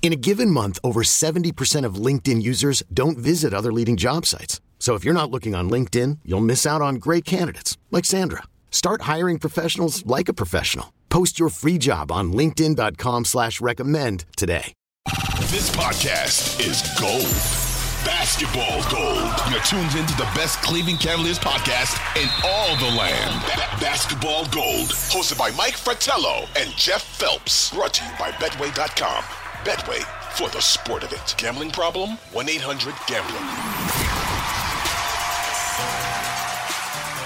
In a given month, over 70% of LinkedIn users don't visit other leading job sites. So if you're not looking on LinkedIn, you'll miss out on great candidates like Sandra. Start hiring professionals like a professional. Post your free job on LinkedIn.com slash recommend today. This podcast is gold. Basketball gold. You're tuned into the best Cleveland Cavaliers podcast in all the land. Ba- basketball gold. Hosted by Mike Fratello and Jeff Phelps. Brought to you by Betway.com. Betway for the sport of it. Gambling problem? 1 800 Gambler.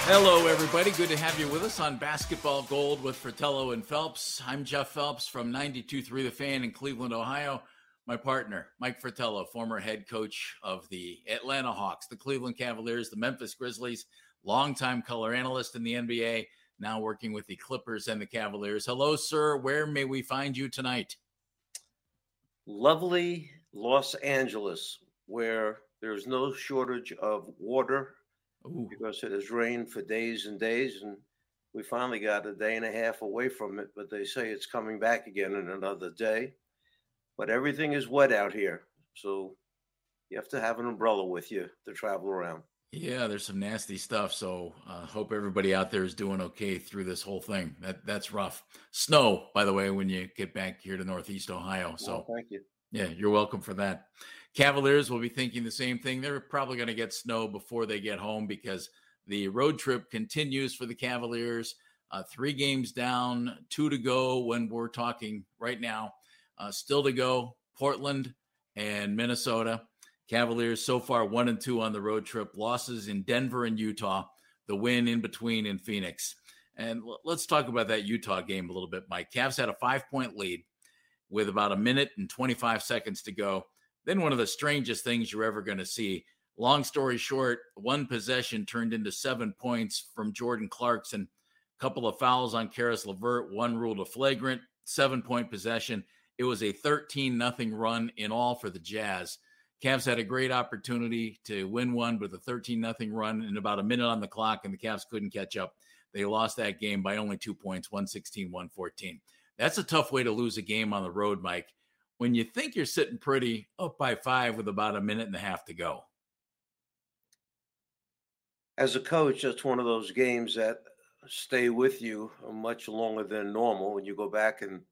Hello, everybody. Good to have you with us on Basketball Gold with Fratello and Phelps. I'm Jeff Phelps from 92.3 The Fan in Cleveland, Ohio. My partner, Mike Fratello, former head coach of the Atlanta Hawks, the Cleveland Cavaliers, the Memphis Grizzlies, longtime color analyst in the NBA, now working with the Clippers and the Cavaliers. Hello, sir. Where may we find you tonight? Lovely Los Angeles, where there's no shortage of water Ooh. because it has rained for days and days and we finally got a day and a half away from it but they say it's coming back again in another day but everything is wet out here so you have to have an umbrella with you to travel around Yeah, there's some nasty stuff. So uh, hope everybody out there is doing okay through this whole thing. That that's rough. Snow, by the way, when you get back here to Northeast Ohio. So thank you Yeah, you're welcome for that. Cavaliers will be thinking the same thing. They're probably going to get snow before they get home because the road trip continues for the Cavaliers. Uh, three games down, two to go when we're talking right now. Uh, still to go Portland and Minnesota. Cavaliers so far one and two on the road trip, losses in Denver and Utah, the win in between in Phoenix. And l- let's talk about that Utah game a little bit, Mike. Cavs had a five point lead with about a minute and 25 seconds to go. Then one of the strangest things you're ever going to see. Long story short, one possession turned into seven points from Jordan Clarkson. A couple of fouls on Caris LeVert, one ruled a flagrant, seven point possession. It was a 13 nothing run in all for the Jazz. Cavs had a great opportunity to win one with a 13 nothing run in about a minute on the clock, and the Cavs couldn't catch up. They lost that game by only two points, 116, 114. That's a tough way to lose a game on the road, Mike when you think you're sitting pretty up by five with about a minute and a half to go. as a coach that's one of those games that stay with you uh, much longer than normal when you go back and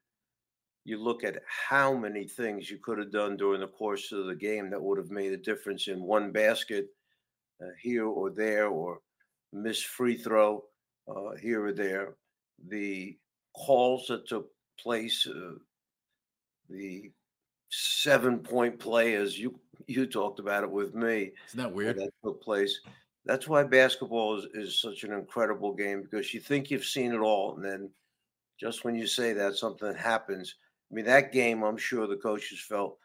you look at how many things you could have done during the course of the game that would have made a difference in one basket uh, here or there or missed free throw uh, here or there the calls that took place uh, the seven point play as you you talked about it with me Isn't that uh, weird? that took place that's why basketball is, is such an incredible game because you think you've seen it all and then just when you say that something happens i mean that game i'm sure the coaches felt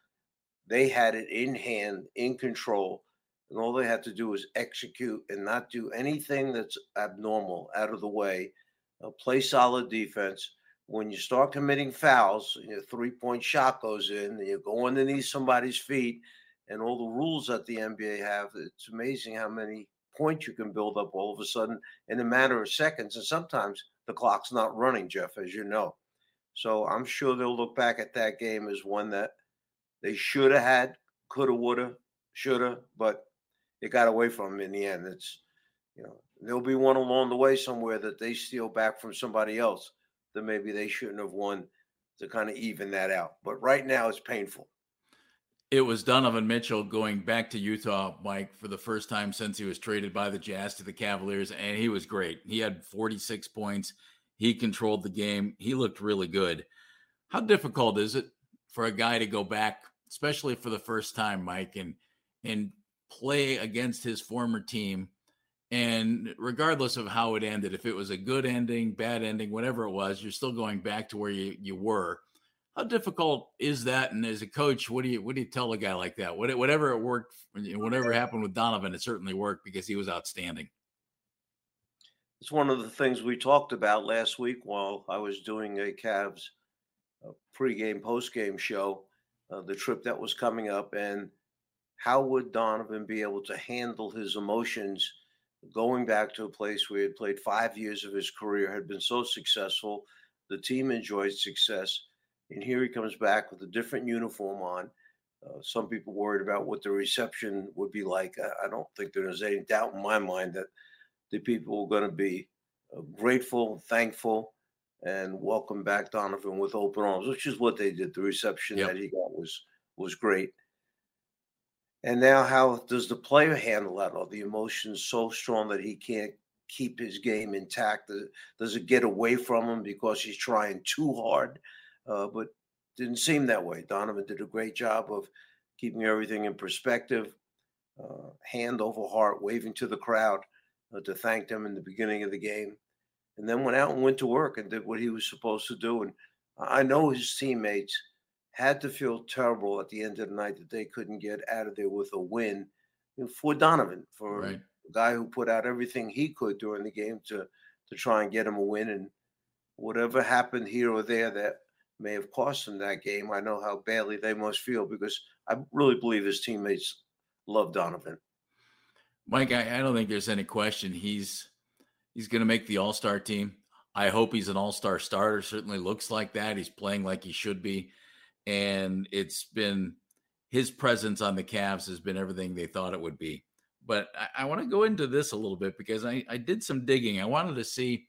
they had it in hand in control and all they had to do was execute and not do anything that's abnormal out of the way uh, play solid defense when you start committing fouls your three point shot goes in you go underneath somebody's feet and all the rules that the nba have it's amazing how many points you can build up all of a sudden in a matter of seconds. And sometimes the clock's not running, Jeff, as you know. So I'm sure they'll look back at that game as one that they should have had, could have, would have, should have, but it got away from them in the end. It's, you know, there'll be one along the way somewhere that they steal back from somebody else that maybe they shouldn't have won to kind of even that out. But right now it's painful. It was Donovan Mitchell going back to Utah, Mike, for the first time since he was traded by the Jazz to the Cavaliers, and he was great. He had 46 points. He controlled the game. He looked really good. How difficult is it for a guy to go back, especially for the first time, Mike, and and play against his former team? And regardless of how it ended, if it was a good ending, bad ending, whatever it was, you're still going back to where you, you were. How difficult is that? And as a coach, what do you what do you tell a guy like that? Whatever it worked, whatever happened with Donovan, it certainly worked because he was outstanding. It's one of the things we talked about last week while I was doing a Cavs uh, pregame, postgame show, uh, the trip that was coming up, and how would Donovan be able to handle his emotions going back to a place where he had played five years of his career, had been so successful, the team enjoyed success, and here he comes back with a different uniform on. Uh, some people worried about what the reception would be like. I, I don't think there's any doubt in my mind that the people are going to be uh, grateful, thankful, and welcome back Donovan with open arms, which is what they did. The reception yep. that he got was was great. And now, how does the player handle that? Are the emotions so strong that he can't keep his game intact? Does it get away from him because he's trying too hard? Uh, but didn't seem that way. Donovan did a great job of keeping everything in perspective, uh, hand over heart, waving to the crowd Uh, to thank them in the beginning of the game, and then went out and went to work and did what he was supposed to do. And I know his teammates had to feel terrible at the end of the night that they couldn't get out of there with a win for Donovan, for right. a guy who put out everything he could during the game to to try and get him a win. And whatever happened here or there that may have cost him that game, I know how badly they must feel because I really believe his teammates love Donovan. Mike, I, I don't think there's any question he's he's going to make the All Star team. I hope he's an All Star starter. Certainly looks like that. He's playing like he should be, and it's been his presence on the Cavs has been everything they thought it would be. But I, I want to go into this a little bit because I, I did some digging. I wanted to see,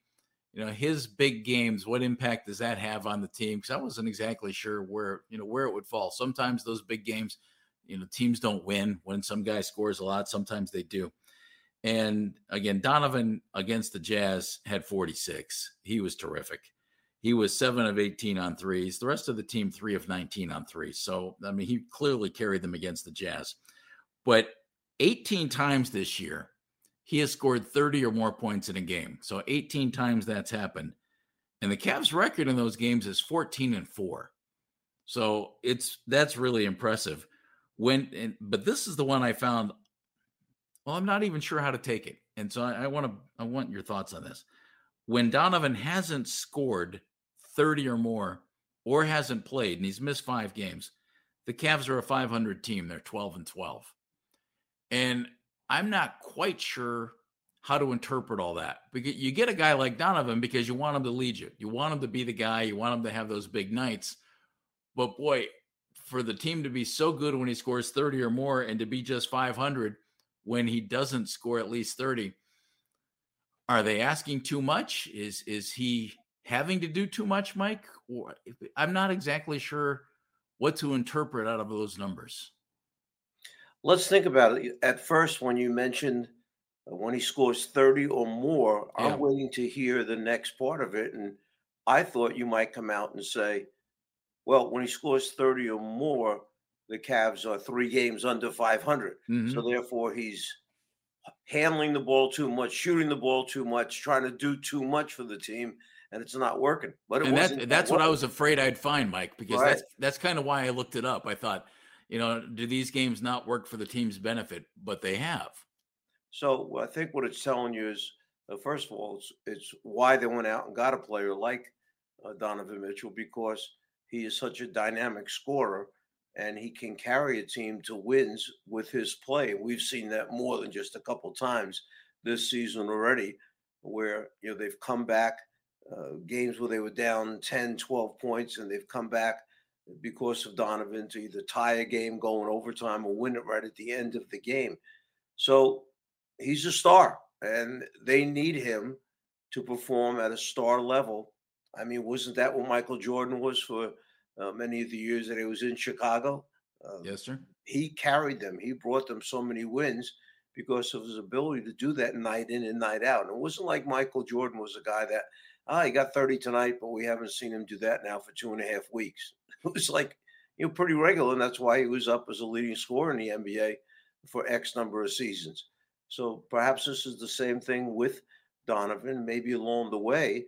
you know, his big games. What impact does that have on the team? Because I wasn't exactly sure where you know where it would fall. Sometimes those big games you know, teams don't win when some guy scores a lot. Sometimes they do. And again, Donovan against the Jazz had 46. He was terrific. He was seven of 18 on threes. The rest of the team, three of 19 on threes. So, I mean, he clearly carried them against the Jazz. But 18 times this year, he has scored 30 or more points in a game. So, 18 times that's happened. And the Cavs' record in those games is 14 and 4. So, it's that's really impressive when and, but this is the one I found. Well, I'm not even sure how to take it, and so I, I want to I want your thoughts on this. When Donovan hasn't scored 30 or more, or hasn't played, and he's missed five games, the Cavs are a 500 team. They're 12 and 12, and I'm not quite sure how to interpret all that. Because you get a guy like Donovan because you want him to lead you. You want him to be the guy. You want him to have those big nights. But boy, for the team to be so good when he scores 30 or more and to be just 500 when he doesn't score at least 30 are they asking too much? Is is he having to do too much mike? Or i'm not exactly sure what to interpret out of those numbers. Let's think about it. At first when you mentioned uh, when he scores 30 or more yeah. i'm waiting to hear the next part of it and i thought you might come out and say well, when he scores 30 or more, the Cavs are three games under 500. Mm-hmm. So therefore, he's handling the ball too much, shooting the ball too much, trying to do too much for the team, and it's not working. But and that, that's what I was afraid I'd find, Mike, because right. that's that's kind of why I looked it up. I thought, you know, do these games not work for the team's benefit? But they have. So I think what it's telling you is, uh, first of all, it's, it's why they went out and got a player like uh, Donovan Mitchell because – he is such a dynamic scorer and he can carry a team to wins with his play. We've seen that more than just a couple times this season already, where you know they've come back uh, games where they were down 10, 12 points, and they've come back because of Donovan to either tie a game going overtime or win it right at the end of the game. So he's a star, and they need him to perform at a star level I mean, wasn't that what Michael Jordan was for uh, many of the years that he was in Chicago? Uh, yes, sir. He carried them. He brought them so many wins because of his ability to do that night in and night out. And it wasn't like Michael Jordan was a guy that ah, he got 30 tonight, but we haven't seen him do that now for two and a half weeks. It was like, you know, pretty regular. And that's why he was up as a leading scorer in the NBA for X number of seasons. So perhaps this is the same thing with Donovan. Maybe along the way,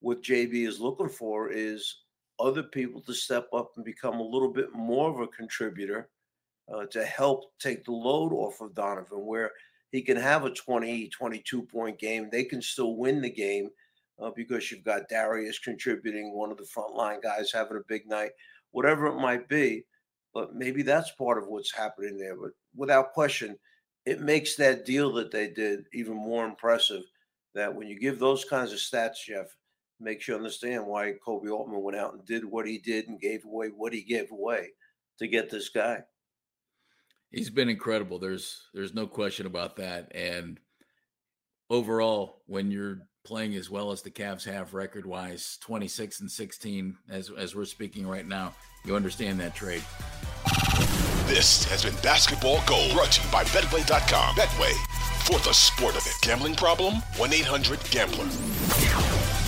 what JB is looking for is other people to step up and become a little bit more of a contributor uh, to help take the load off of Donovan, where he can have a 20, 22 point game. They can still win the game uh, because you've got Darius contributing, one of the frontline guys having a big night, whatever it might be. But maybe that's part of what's happening there. But without question, it makes that deal that they did even more impressive. That when you give those kinds of stats, Jeff, makes you understand why Koby Altman went out and did what he did and gave away what he gave away to get this guy. He's been incredible. There's there's no question about that. And overall, when you're playing as well as the Cavs have record wise, 26 and 16 as as we're speaking right now, you understand that trade. This has been Basketball Gold brought to you by Betway.com. Betway for the sport of it. Gambling problem? 1 800 Gambler.